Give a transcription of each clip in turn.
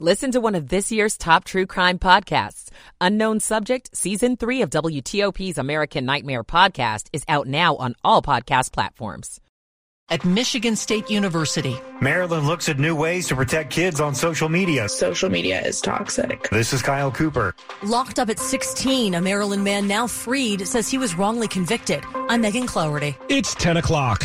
Listen to one of this year's top true crime podcasts. Unknown Subject, Season 3 of WTOP's American Nightmare podcast is out now on all podcast platforms. At Michigan State University, Maryland looks at new ways to protect kids on social media. Social media is toxic. This is Kyle Cooper. Locked up at 16, a Maryland man now freed says he was wrongly convicted. I'm Megan Cloherty. It's 10 o'clock.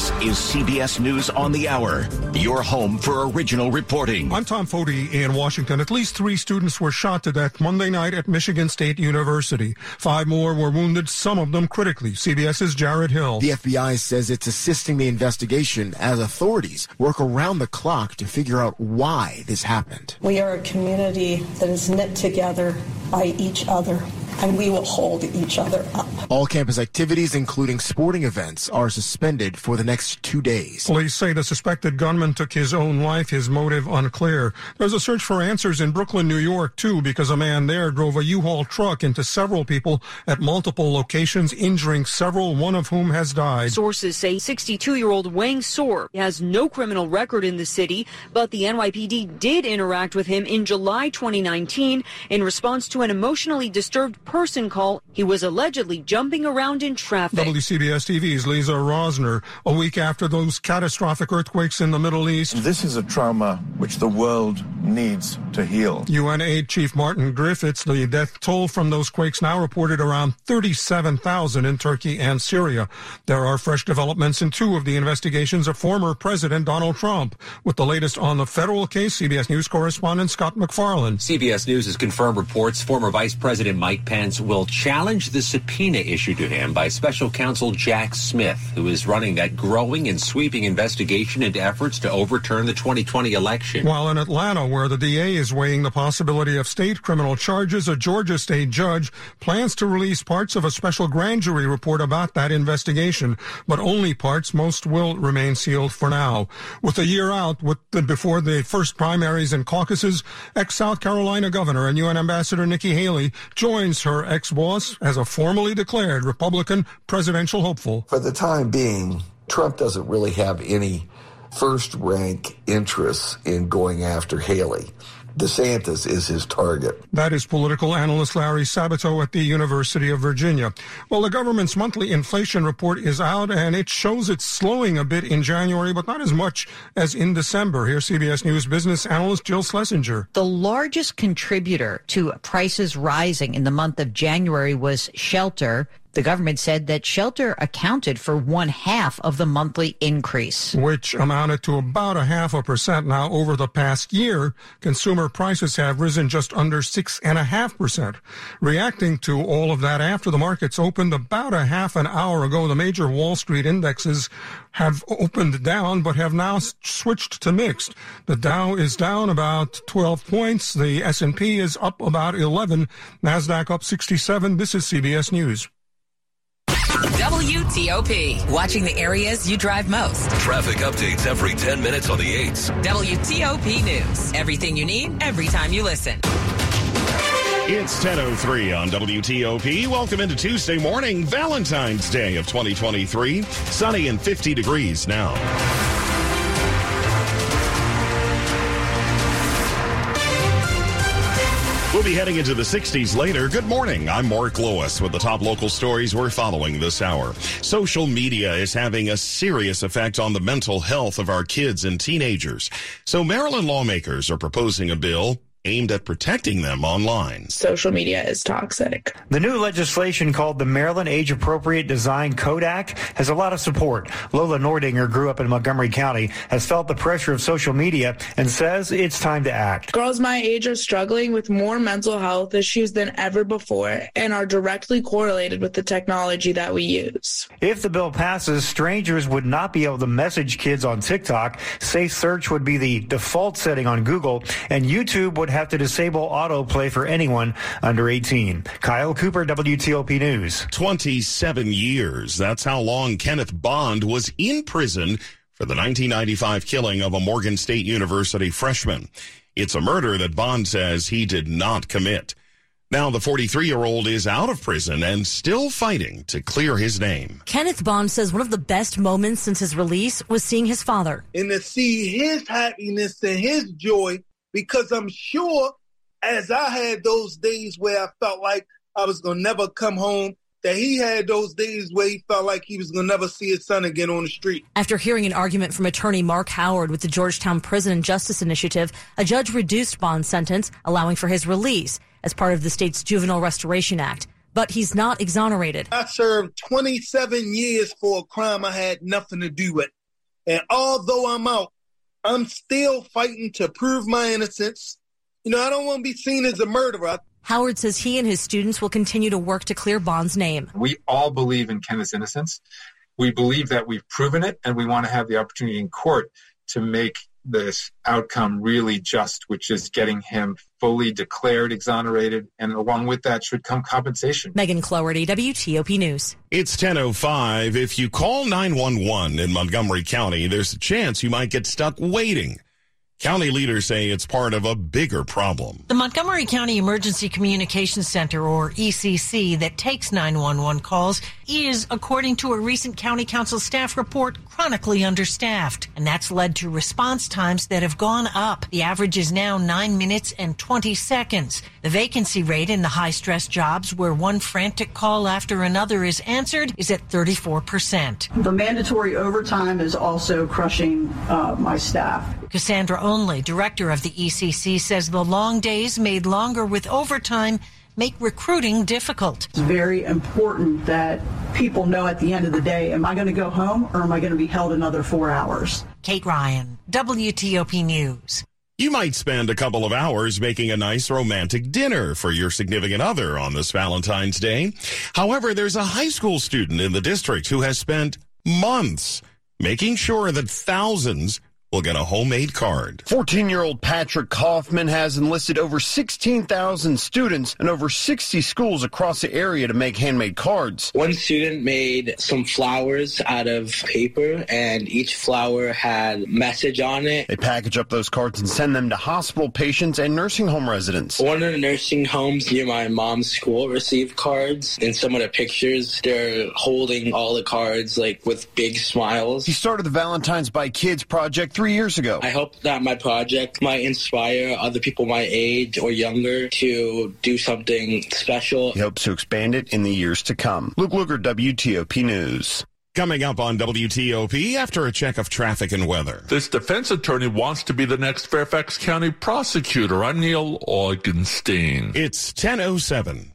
This is CBS News on the Hour, your home for original reporting. I'm Tom Foti in Washington. At least three students were shot to death Monday night at Michigan State University. Five more were wounded, some of them critically. CBS's Jared Hill. The FBI says it's assisting the investigation as authorities work around the clock to figure out why this happened. We are a community that is knit together by each other and we will hold each other up. All campus activities, including sporting events, are suspended for the next two days. Police say the suspected gunman took his own life, his motive unclear. There's a search for answers in Brooklyn, New York, too, because a man there drove a U-Haul truck into several people at multiple locations, injuring several, one of whom has died. Sources say 62-year-old Weng Sor has no criminal record in the city, but the NYPD did interact with him in July 2019 in response to an emotionally disturbed person call. He was allegedly jumping around in traffic. WCBS TV's Lisa Rozner. A week after those catastrophic earthquakes in the Middle East. This is a trauma which the world needs to heal. UN aid chief Martin Griffiths, the death toll from those quakes now reported around 37,000 in Turkey and Syria. There are fresh developments in two of the investigations of former President Donald Trump. With the latest on the federal case, CBS News correspondent Scott MacFarlane. CBS News has confirmed reports former Vice President Mike Pence will challenge the subpoena issued to him by special counsel Jack Smith, who is running that growing and sweeping investigation into efforts to overturn the 2020 election. While in Atlanta, where the DA is weighing the possibility of state criminal charges, a Georgia state judge plans to release parts of a special grand jury report about that investigation, but only parts. Most will remain sealed for now. With a year out with the, before the first primaries and caucuses, ex-South Carolina Governor and UN Ambassador Nikki Haley joins her ex-boss as a formally declared Republican presidential hopeful. For the time being, Trump doesn't really have any first rank interests in going after Haley. DeSantis is his target. That is political analyst Larry Sabato at the University of Virginia. Well, the government's monthly inflation report is out and it shows it's slowing a bit in January, but not as much as in December. Here's CBS News business analyst Jill Schlesinger. The largest contributor to prices rising in the month of January was shelter. The government said that shelter accounted for one half of the monthly increase, which amounted to about a half a percent. Now, over the past year, consumer prices have risen just under six and a half percent. Reacting to all of that after the markets opened about a half an hour ago, the major Wall Street indexes have opened down, but have now switched to mixed. The Dow is down about 12 points. The S&P is up about 11. NASDAQ up 67. This is CBS News. WTOP, watching the areas you drive most. Traffic updates every 10 minutes on the 8s. WTOP News, everything you need, every time you listen. It's 10.03 on WTOP. Welcome into Tuesday morning, Valentine's Day of 2023. Sunny and 50 degrees now. We'll be heading into the 60s later. Good morning. I'm Mark Lewis with the top local stories we're following this hour. Social media is having a serious effect on the mental health of our kids and teenagers. So Maryland lawmakers are proposing a bill aimed at protecting them online. Social media is toxic. The new legislation called the Maryland Age Appropriate Design Code Act has a lot of support. Lola Nordinger grew up in Montgomery County, has felt the pressure of social media, and says it's time to act. Girls my age are struggling with more mental health issues than ever before and are directly correlated with the technology that we use. If the bill passes, strangers would not be able to message kids on TikTok. Safe search would be the default setting on Google, and YouTube would have to disable autoplay for anyone under 18. Kyle Cooper, WTOP News. 27 years. That's how long Kenneth Bond was in prison for the 1995 killing of a Morgan State University freshman. It's a murder that Bond says he did not commit. Now the 43 year old is out of prison and still fighting to clear his name. Kenneth Bond says one of the best moments since his release was seeing his father. And to see his happiness and his joy, because I'm sure as I had those days where I felt like I was going to never come home, that he had those days where he felt like he was going to never see his son again on the street. After hearing an argument from attorney Mark Howard with the Georgetown Prison and Justice Initiative, a judge reduced Bond's sentence, allowing for his release as part of the state's Juvenile Restoration Act. But he's not exonerated. I served 27 years for a crime I had nothing to do with. And although I'm out, I'm still fighting to prove my innocence. You know, I don't want to be seen as a murderer. Howard says he and his students will continue to work to clear Bond's name. We all believe in Kenneth's innocence. We believe that we've proven it, and we want to have the opportunity in court to make this outcome really just, which is getting him fully declared exonerated. And along with that should come compensation. Megan Cloherty, WTOP News. It's 10.05. If you call 911 in Montgomery County, there's a chance you might get stuck waiting. County leaders say it's part of a bigger problem. The Montgomery County Emergency Communications Center, or ECC, that takes 911 calls is, according to a recent county council staff report, chronically understaffed. And that's led to response times that have gone up. The average is now 9 minutes and 20 seconds. The vacancy rate in the high stress jobs where one frantic call after another is answered is at 34%. The mandatory overtime is also crushing uh, my staff. Cassandra Only, director of the ECC, says the long days made longer with overtime make recruiting difficult. It's very important that people know at the end of the day, am I going to go home or am I going to be held another four hours? Kate Ryan, WTOP News. You might spend a couple of hours making a nice romantic dinner for your significant other on this Valentine's Day. However, there's a high school student in the district who has spent months making sure that thousands will get a homemade card. 14 year old Patrick Kaufman has enlisted over 16,000 students and over 60 schools across the area to make handmade cards. One student made some flowers out of paper, and each flower had message on it. They package up those cards and send them to hospital patients and nursing home residents. One of the nursing homes near my mom's school received cards. In some of the pictures, they're holding all the cards like with big smiles. He started the Valentine's by Kids project three years ago. I hope that my project might inspire other people my age or younger to do something special. He hopes to expand it in the years to come. Luke Lukert, WTOP News. Coming up on WTOP after a check of traffic and weather. This defense attorney wants to be the next Fairfax County prosecutor. I'm Neil Augenstein. It's 1007.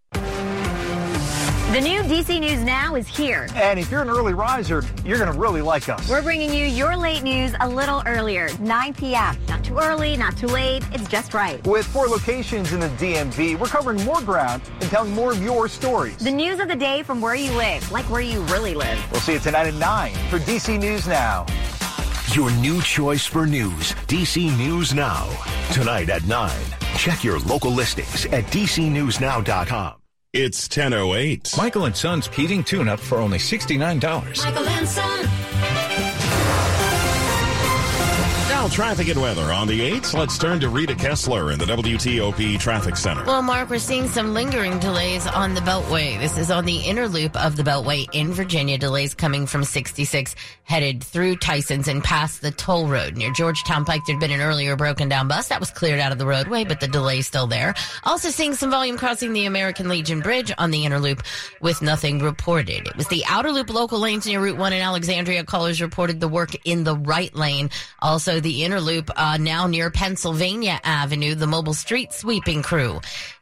The new DC News Now is here. And if you're an early riser, you're going to really like us. We're bringing you your late news a little earlier, 9 p.m. Not too early, not too late. It's just right. With four locations in the DMV, we're covering more ground and telling more of your stories. The news of the day from where you live, like where you really live. We'll see you tonight at 9 for DC News Now. Your new choice for news, DC News Now. Tonight at 9. Check your local listings at dcnewsnow.com. It's 10.08. Michael and Son's heating tune-up for only $69. Michael and Son. Now, traffic and weather on the 8th. Let's turn to Rita Kessler in the WTOP Traffic Center. Well, Mark, we're seeing some lingering delays on the Beltway. This is on the inner loop of the Beltway in Virginia. Delays coming from 66 headed through Tyson's and past the toll road. Near Georgetown Pike, there'd been an earlier broken down bus that was cleared out of the roadway, but the delay's still there. Also seeing some volume crossing the American Legion Bridge on the inner loop with nothing reported. It was the outer loop local lanes near Route 1 in Alexandria. Callers reported the work in the right lane. Also, the the inner loop, uh, now near Pennsylvania Avenue, the mobile street sweeping crew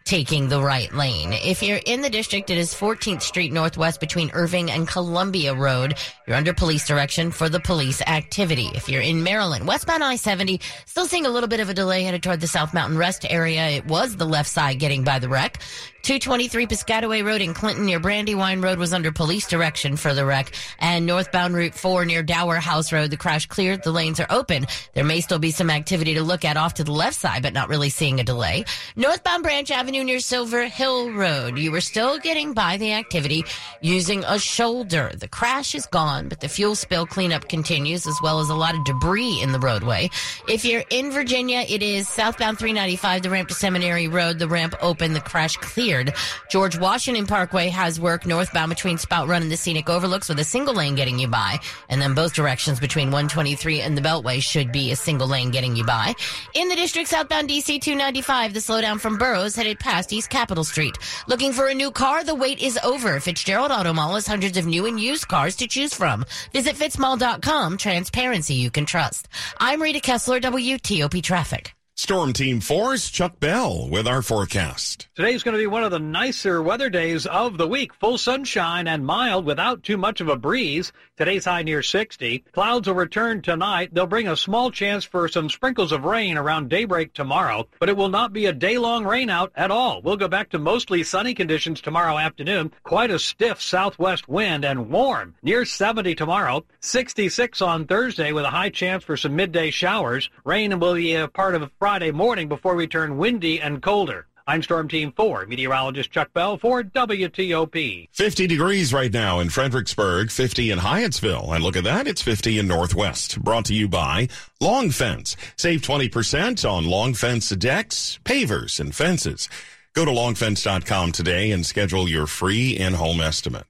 taking the right lane. If you're in the district, it is 14th Street Northwest between Irving and Columbia Road. You're under police direction for the police activity. If you're in Maryland, westbound I-70, still seeing a little bit of a delay headed toward the South Mountain Rest area. It was the left side getting by the wreck. 223 Piscataway Road in Clinton near Brandywine Road was under police direction for the wreck. And northbound Route 4 near Dower House Road, the crash cleared. The lanes are open. There may still be some activity to look at off to the left side, but not really seeing a delay. Northbound Branch Avenue near Silver Hill Road. You were still getting by the activity using a shoulder. The crash is gone, but the fuel spill cleanup continues as well as a lot of debris in the roadway. If you're in Virginia, it is southbound 395, the ramp to Seminary Road, the ramp open, the crash cleared. George Washington Parkway has work northbound between Spout Run and the Scenic Overlooks with a single lane getting you by. And then both directions between 123 and the Beltway should be a single lane getting you by. In the district southbound DC 295, the slowdown from Burroughs headed past East Capitol Street. Looking for a new car? The wait is over. Fitzgerald Auto Mall has hundreds of new and used cars to choose from. Visit fitzmall.com. Transparency you can trust. I'm Rita Kessler, WTOP Traffic. Storm Team 4's Chuck Bell with our forecast. Today's going to be one of the nicer weather days of the week. Full sunshine and mild without too much of a breeze. Today's high near 60. Clouds will return tonight. They'll bring a small chance for some sprinkles of rain around daybreak tomorrow, but it will not be a day-long rain out at all. We'll go back to mostly sunny conditions tomorrow afternoon. Quite a stiff southwest wind and warm. Near 70 tomorrow. 66 on Thursday with a high chance for some midday showers. Rain will be a part of Friday morning before we turn windy and colder. I'm Storm Team 4, meteorologist Chuck Bell for WTOP. 50 degrees right now in Fredericksburg, 50 in Hyattsville. And look at that, it's 50 in Northwest. Brought to you by Long Fence. Save 20% on Long Fence decks, pavers, and fences. Go to longfence.com today and schedule your free in-home estimate.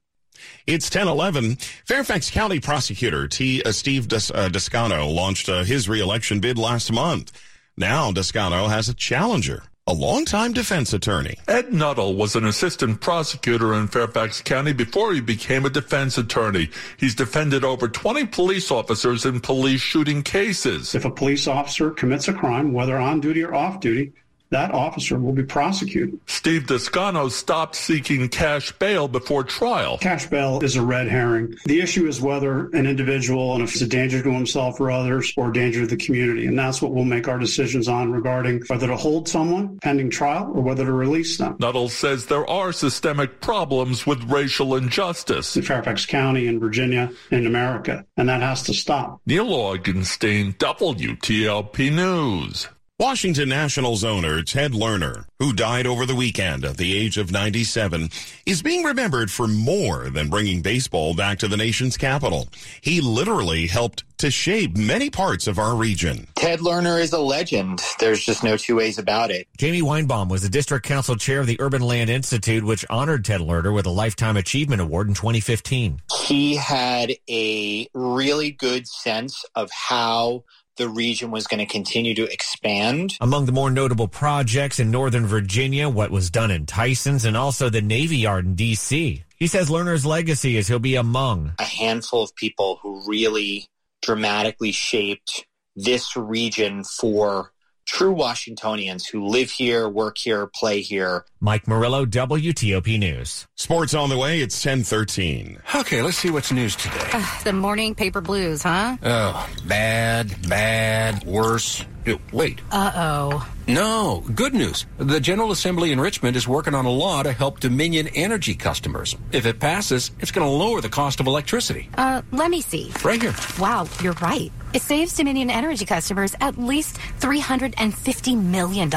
It's 1011. Fairfax County Prosecutor T. Uh, Steve Des- uh, Descano launched uh, his reelection bid last month. Now Descano has a challenger, a longtime defense attorney. Ed Nuttall was an assistant prosecutor in Fairfax County before he became a defense attorney. He's defended over 20 police officers in police shooting cases. If a police officer commits a crime, whether on duty or off duty, that officer will be prosecuted. Steve Descano stopped seeking cash bail before trial. Cash bail is a red herring. The issue is whether an individual, and if it's a danger to himself or others, or a danger to the community. And that's what we'll make our decisions on regarding whether to hold someone pending trial or whether to release them. Nuttall says there are systemic problems with racial injustice in Fairfax County, in Virginia, in America, and that has to stop. Neil Augenstein, WTOP News. Washington Nationals owner Ted Lerner, who died over the weekend at the age of 97, is being remembered for more than bringing baseball back to the nation's capital. He literally helped to shape many parts of our region. Ted Lerner is a legend. There's just no two ways about it. Jamie Weinbaum was the district council chair of the Urban Land Institute, which honored Ted Lerner with a Lifetime Achievement Award in 2015. He had a really good sense of how the region was going to continue to expand. Among the more notable projects in Northern Virginia, what was done in Tysons and also the Navy Yard in D.C. He says Lerner's legacy is he'll be among a handful of people who really dramatically shaped this region for true Washingtonians who live here, work here, play here. Mike Murillo, WTOP News. Sports on the way. It's 1013. Okay, let's see what's news today. Uh, the morning paper blues, huh? Oh, bad, bad, worse. Wait. Uh oh. No, good news. The General Assembly in Richmond is working on a law to help Dominion Energy customers. If it passes, it's going to lower the cost of electricity. Uh, let me see. Right here. Wow, you're right. It saves Dominion Energy customers at least $350 million.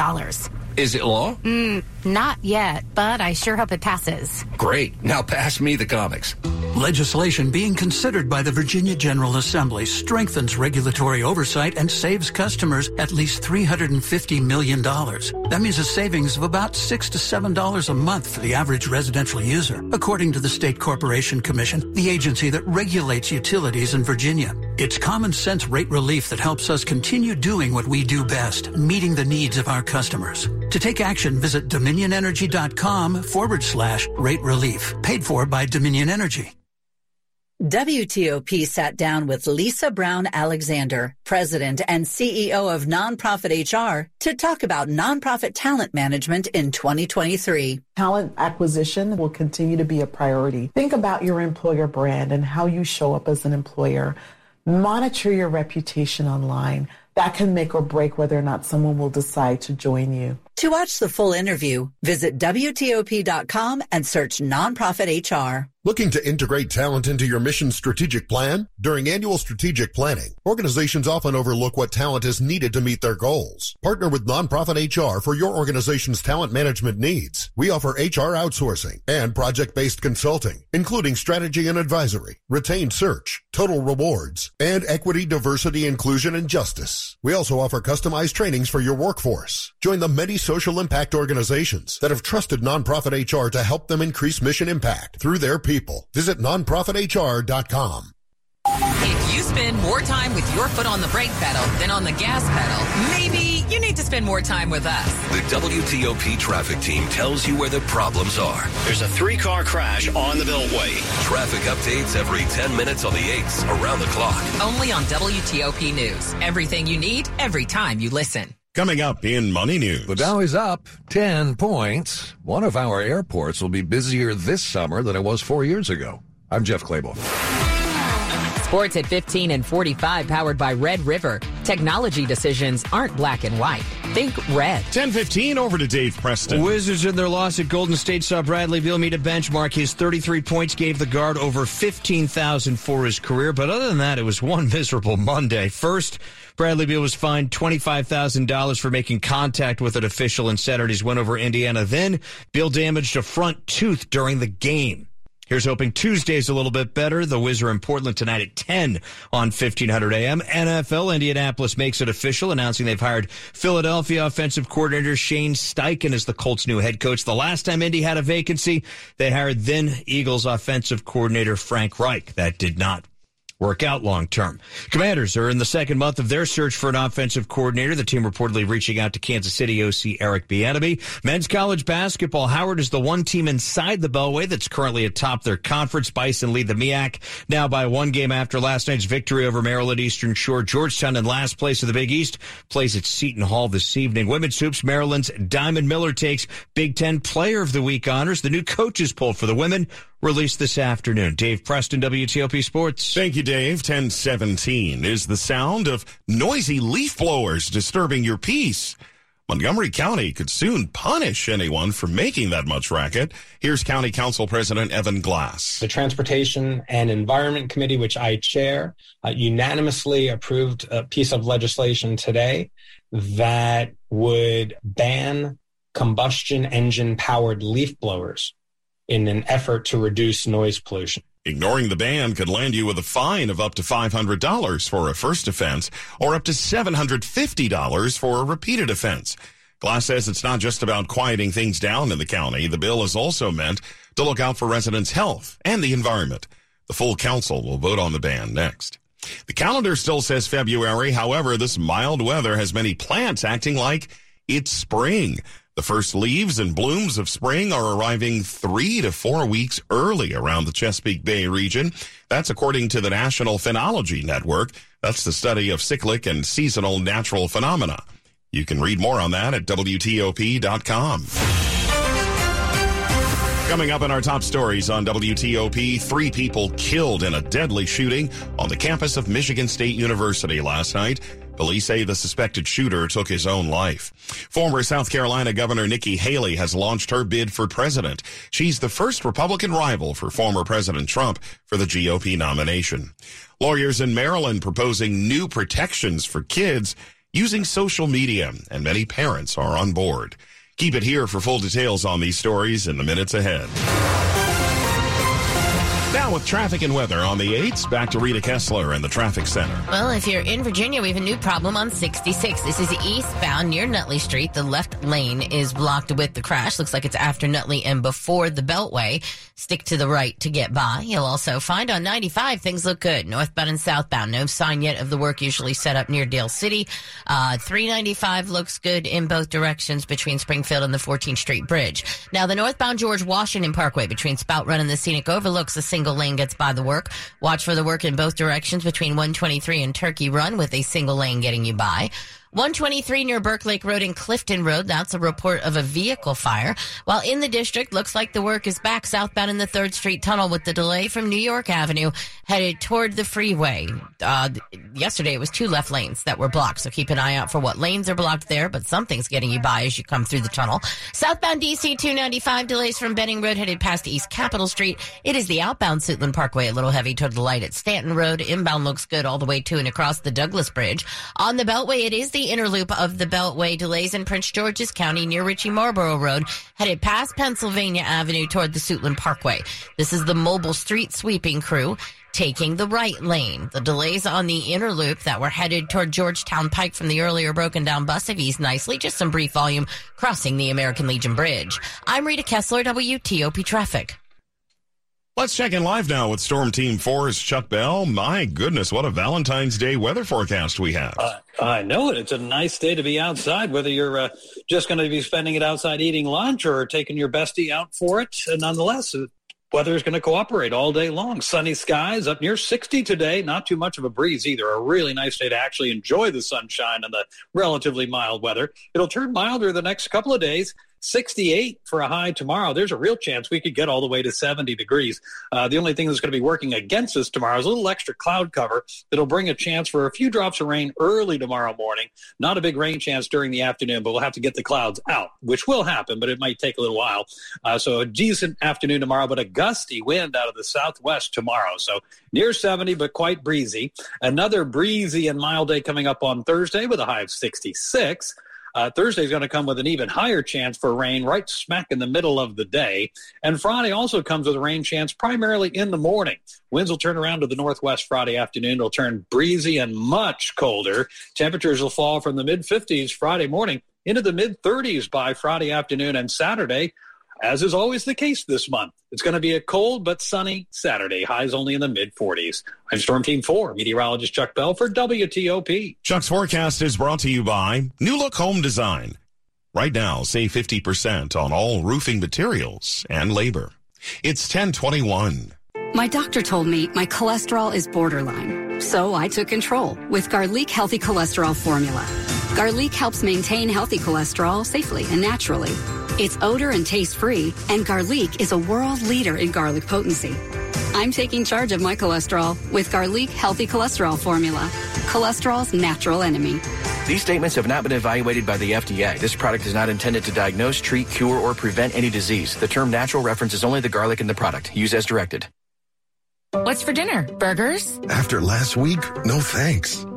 Is it law? Mm, not yet, but I sure hope it passes. Great. Now pass me the comics. Legislation being considered by the Virginia General Assembly strengthens regulatory oversight and saves customers at least $350 million. That means a savings of about 6 to $7 a month for the average residential user, according to the State Corporation Commission, the agency that regulates utilities in Virginia. It's common sense rate relief that helps us continue doing what we do best, meeting the needs of our customers. To take action, visit dominionenergy.com forward slash rate relief, paid for by Dominion Energy. WTOP sat down with Lisa Brown Alexander, President and CEO of Nonprofit HR, to talk about nonprofit talent management in 2023. Talent acquisition will continue to be a priority. Think about your employer brand and how you show up as an employer. Monitor your reputation online. That can make or break whether or not someone will decide to join you. To watch the full interview, visit WTOP.com and search Nonprofit HR. Looking to integrate talent into your mission strategic plan? During annual strategic planning, organizations often overlook what talent is needed to meet their goals. Partner with Nonprofit HR for your organization's talent management needs. We offer HR outsourcing and project-based consulting, including strategy and advisory, retained search, total rewards, and equity, diversity, inclusion, and justice. We also offer customized trainings for your workforce. Join the many social impact organizations that have trusted Nonprofit HR to help them increase mission impact through their people. Visit nonprofithr.com. If you spend more time with your foot on the brake pedal than on the gas pedal, maybe you need to spend more time with us. The WTOP traffic team tells you where the problems are. There's a three car crash on the Beltway. Traffic updates every 10 minutes on the 8s around the clock. Only on WTOP News. Everything you need, every time you listen. Coming up in Money News. The Dow is up 10 points. One of our airports will be busier this summer than it was four years ago. I'm Jeff Clabaugh. Sports at 15 and 45 powered by Red River. Technology decisions aren't black and white. Think red. 1015 over to Dave Preston. Wizards in their loss at Golden State saw Bradley Beal meet a benchmark. His 33 points gave the guard over 15,000 for his career. But other than that, it was one miserable Monday. First, Bradley Beal was fined $25,000 for making contact with an official in Saturday's win over Indiana. Then Beal damaged a front tooth during the game. Here's hoping Tuesday's a little bit better. The Wiz are in Portland tonight at 10 on 1500 AM. NFL Indianapolis makes it official, announcing they've hired Philadelphia offensive coordinator Shane Steichen as the Colts' new head coach. The last time Indy had a vacancy, they hired then Eagles offensive coordinator Frank Reich. That did not work out long term. Commanders are in the second month of their search for an offensive coordinator. The team reportedly reaching out to Kansas City OC Eric Bieniemy. Men's college basketball. Howard is the one team inside the Beltway that's currently atop their conference. Bison lead the MEAC now by one game after last night's victory over Maryland Eastern Shore. Georgetown in last place of the Big East plays at Seton Hall this evening. Women's hoops. Maryland's Diamond Miller takes Big Ten Player of the Week honors. The new coaches poll for the women released this afternoon. Dave Preston, WTOP Sports. Thank you, Dave. 1017 is the sound of noisy leaf blowers disturbing your peace. Montgomery County could soon punish anyone for making that much racket. Here's County Council President Evan Glass. The Transportation and Environment Committee, which I chair, uh, unanimously approved a piece of legislation today that would ban combustion engine powered leaf blowers in an effort to reduce noise pollution. Ignoring the ban could land you with a fine of up to $500 for a first offense or up to $750 for a repeated offense. Glass says it's not just about quieting things down in the county. The bill is also meant to look out for residents' health and the environment. The full council will vote on the ban next. The calendar still says February. However, this mild weather has many plants acting like it's spring. The first leaves and blooms of spring are arriving three to four weeks early around the Chesapeake Bay region. That's according to the National Phenology Network. That's the study of cyclic and seasonal natural phenomena. You can read more on that at WTOP.com. Coming up in our top stories on WTOP, three people killed in a deadly shooting on the campus of Michigan State University last night. Police say the suspected shooter took his own life. Former South Carolina Governor Nikki Haley has launched her bid for president. She's the first Republican rival for former President Trump for the GOP nomination. Lawyers in Maryland proposing new protections for kids using social media, and many parents are on board. Keep it here for full details on these stories in the minutes ahead. Now with traffic and weather on the 8s, back to Rita Kessler and the traffic center. Well, if you're in Virginia, we have a new problem on 66. This is eastbound near Nutley Street. The left lane is blocked with the crash. Looks like it's after Nutley and before the Beltway. Stick to the right to get by. You'll also find on 95 things look good. Northbound and southbound. No sign yet of the work usually set up near Dale City. Uh, 395 looks good in both directions between Springfield and the 14th Street Bridge. Now, the northbound George Washington Parkway between Spout Run and the Scenic overlooks a single single lane gets by the work. Watch for the work in both directions between 123 and Turkey Run with a single lane getting you by. 123 near Burke Lake Road and Clifton Road. That's a report of a vehicle fire. While in the district, looks like the work is back southbound in the 3rd Street Tunnel with the delay from New York Avenue headed toward the freeway. Uh, yesterday, it was two left lanes that were blocked, so keep an eye out for what lanes are blocked there, but something's getting you by as you come through the tunnel. Southbound DC 295 delays from Benning Road headed past East Capitol Street. It is the outbound Suitland Parkway, a little heavy toward the light at Stanton Road. Inbound looks good all the way to and across the Douglas Bridge. On the Beltway, it is the inner loop of the Beltway. Delays in Prince George's County near Ritchie Marlboro Road, headed past Pennsylvania Avenue toward the Suitland Parkway. This is the mobile street sweeping crew taking the right lane. The delays on the inner loop that were headed toward Georgetown Pike from the earlier broken down bus have eased nicely. Just some brief volume crossing the American Legion Bridge. I'm Rita Kessler, WTOP Traffic. Let's check in live now with Storm Team 4's Chuck Bell. My goodness, what a Valentine's Day weather forecast we have. Uh, I know it. It's a nice day to be outside, whether you're uh, just going to be spending it outside eating lunch or taking your bestie out for it. Uh, nonetheless, weather is going to cooperate all day long. Sunny skies up near 60 today. Not too much of a breeze either. A really nice day to actually enjoy the sunshine and the relatively mild weather. It'll turn milder the next couple of days. 68 for a high tomorrow. There's a real chance we could get all the way to 70 degrees. Uh, the only thing that's going to be working against us tomorrow is a little extra cloud cover that'll bring a chance for a few drops of rain early tomorrow morning. Not a big rain chance during the afternoon, but we'll have to get the clouds out, which will happen, but it might take a little while. Uh, so a decent afternoon tomorrow, but a gusty wind out of the southwest tomorrow. So near 70, but quite breezy. Another breezy and mild day coming up on Thursday with a high of 66. Uh, Thursday is going to come with an even higher chance for rain right smack in the middle of the day. And Friday also comes with a rain chance primarily in the morning. Winds will turn around to the northwest Friday afternoon. It'll turn breezy and much colder. Temperatures will fall from the mid 50s Friday morning into the mid 30s by Friday afternoon and Saturday as is always the case this month. It's going to be a cold but sunny Saturday. Highs only in the mid 40s. I'm Storm Team 4, meteorologist Chuck Bell for WTOP. Chuck's forecast is brought to you by New Look Home Design. Right now, save 50% on all roofing materials and labor. It's 1021. My doctor told me my cholesterol is borderline, so I took control with Garlique Healthy Cholesterol Formula. Garlique helps maintain healthy cholesterol safely and naturally. It's odor and taste free, and Garlique is a world leader in garlic potency. I'm taking charge of my cholesterol with Garlique Healthy Cholesterol Formula, cholesterol's natural enemy. These statements have not been evaluated by the FDA. This product is not intended to diagnose, treat, cure, or prevent any disease. The term natural references only the garlic in the product. Use as directed. What's for dinner? Burgers? After last week, no thanks.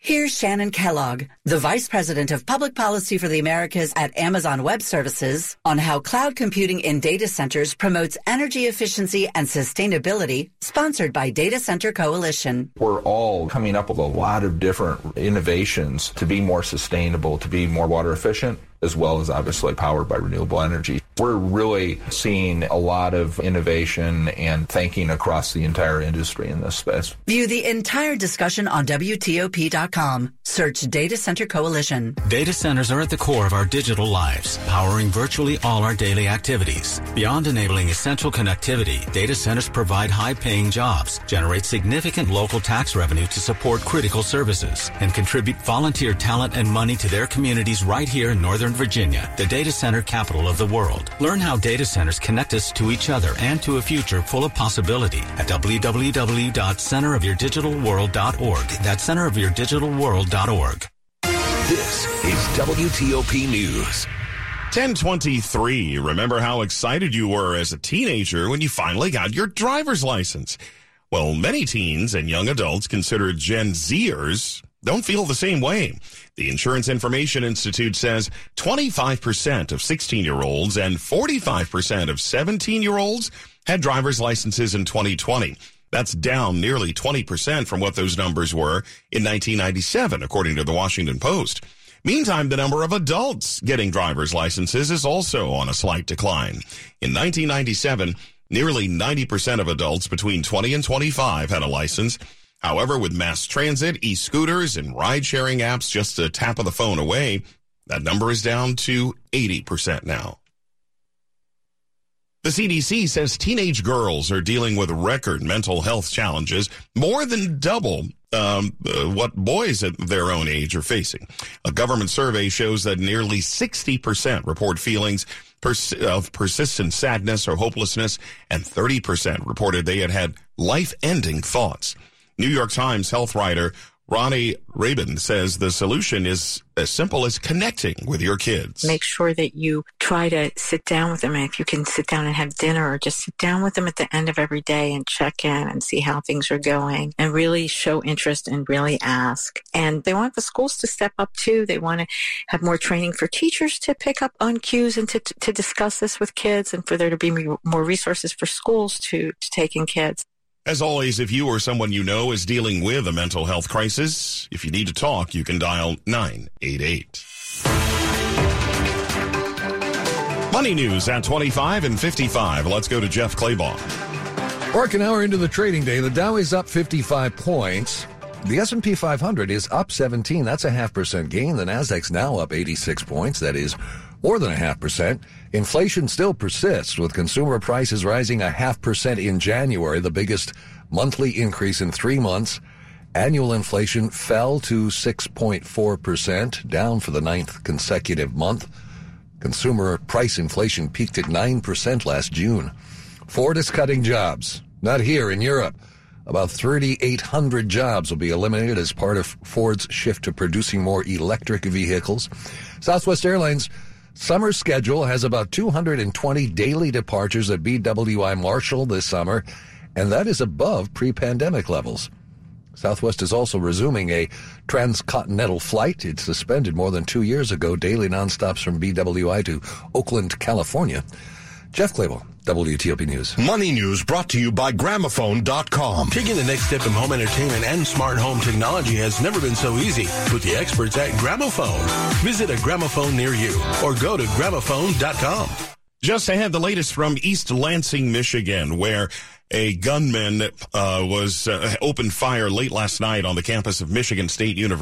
Here's Shannon Kellogg, the Vice President of Public Policy for the Americas at Amazon Web Services, on how cloud computing in data centers promotes energy efficiency and sustainability, sponsored by Data Center Coalition. We're all coming up with a lot of different innovations to be more sustainable, to be more water efficient as well as obviously powered by renewable energy. We're really seeing a lot of innovation and thinking across the entire industry in this space. View the entire discussion on WTOP.com. Search Data Center Coalition. Data centers are at the core of our digital lives, powering virtually all our daily activities. Beyond enabling essential connectivity, data centers provide high-paying jobs, generate significant local tax revenue to support critical services, and contribute volunteer talent and money to their communities right here in Northern Virginia, the data center capital of the world. Learn how data centers connect us to each other and to a future full of possibility at www.centerofyourdigitalworld.org. That's centerofyourdigitalworld.org. This is WTOP News. 1023. Remember how excited you were as a teenager when you finally got your driver's license? Well, many teens and young adults considered Gen Zers don't feel the same way. The Insurance Information Institute says 25% of 16 year olds and 45% of 17 year olds had driver's licenses in 2020. That's down nearly 20% from what those numbers were in 1997, according to the Washington Post. Meantime, the number of adults getting driver's licenses is also on a slight decline. In 1997, nearly 90% of adults between 20 and 25 had a license. However, with mass transit, e-scooters, and ride-sharing apps just a tap of the phone away, that number is down to 80% now. The CDC says teenage girls are dealing with record mental health challenges, more than double um, uh, what boys at their own age are facing. A government survey shows that nearly 60% report feelings pers- of persistent sadness or hopelessness, and 30% reported they had had life-ending thoughts. New York Times health writer Roni Rabin says the solution is as simple as connecting with your kids. Make sure that you try to sit down with them. And if you can sit down and have dinner or just sit down with them at the end of every day and check in and see how things are going and really show interest and really ask. And they want the schools to step up too. They want to have more training for teachers to pick up on cues and to, to discuss this with kids and for there to be more resources for schools to, to take in kids. As always, if you or someone you know is dealing with a mental health crisis, if you need to talk, you can dial 988. Money news at 25 and 55. Let's go to Jeff Clabaugh. Work an hour into the trading day, the Dow is up 55 points. The S&P 500 is up 17. That's a half percent gain. The Nasdaq's now up 86 points. That is more than a half percent. Inflation still persists with consumer prices rising a half percent in January, the biggest monthly increase in three months. Annual inflation fell to 6.4%, down for the ninth consecutive month. Consumer price inflation peaked at 9% last June. Ford is cutting jobs. Not here in Europe. About 3,800 jobs will be eliminated as part of Ford's shift to producing more electric vehicles. Southwest Airlines Summer schedule has about 220 daily departures at BWI Marshall this summer, and that is above pre-pandemic levels. Southwest is also resuming a transcontinental flight. It suspended more than two years ago daily nonstops from BWI to Oakland, California. Jeff Clabaugh, WTOP News. Money News brought to you by Gramophone.com. Taking the next step in home entertainment and smart home technology has never been so easy with the experts at Gramophone. Visit a gramophone near you or go to Gramophone.com. Just ahead, the latest from East Lansing, Michigan, where a gunman uh, was uh, opened fire late last night on the campus of Michigan State University.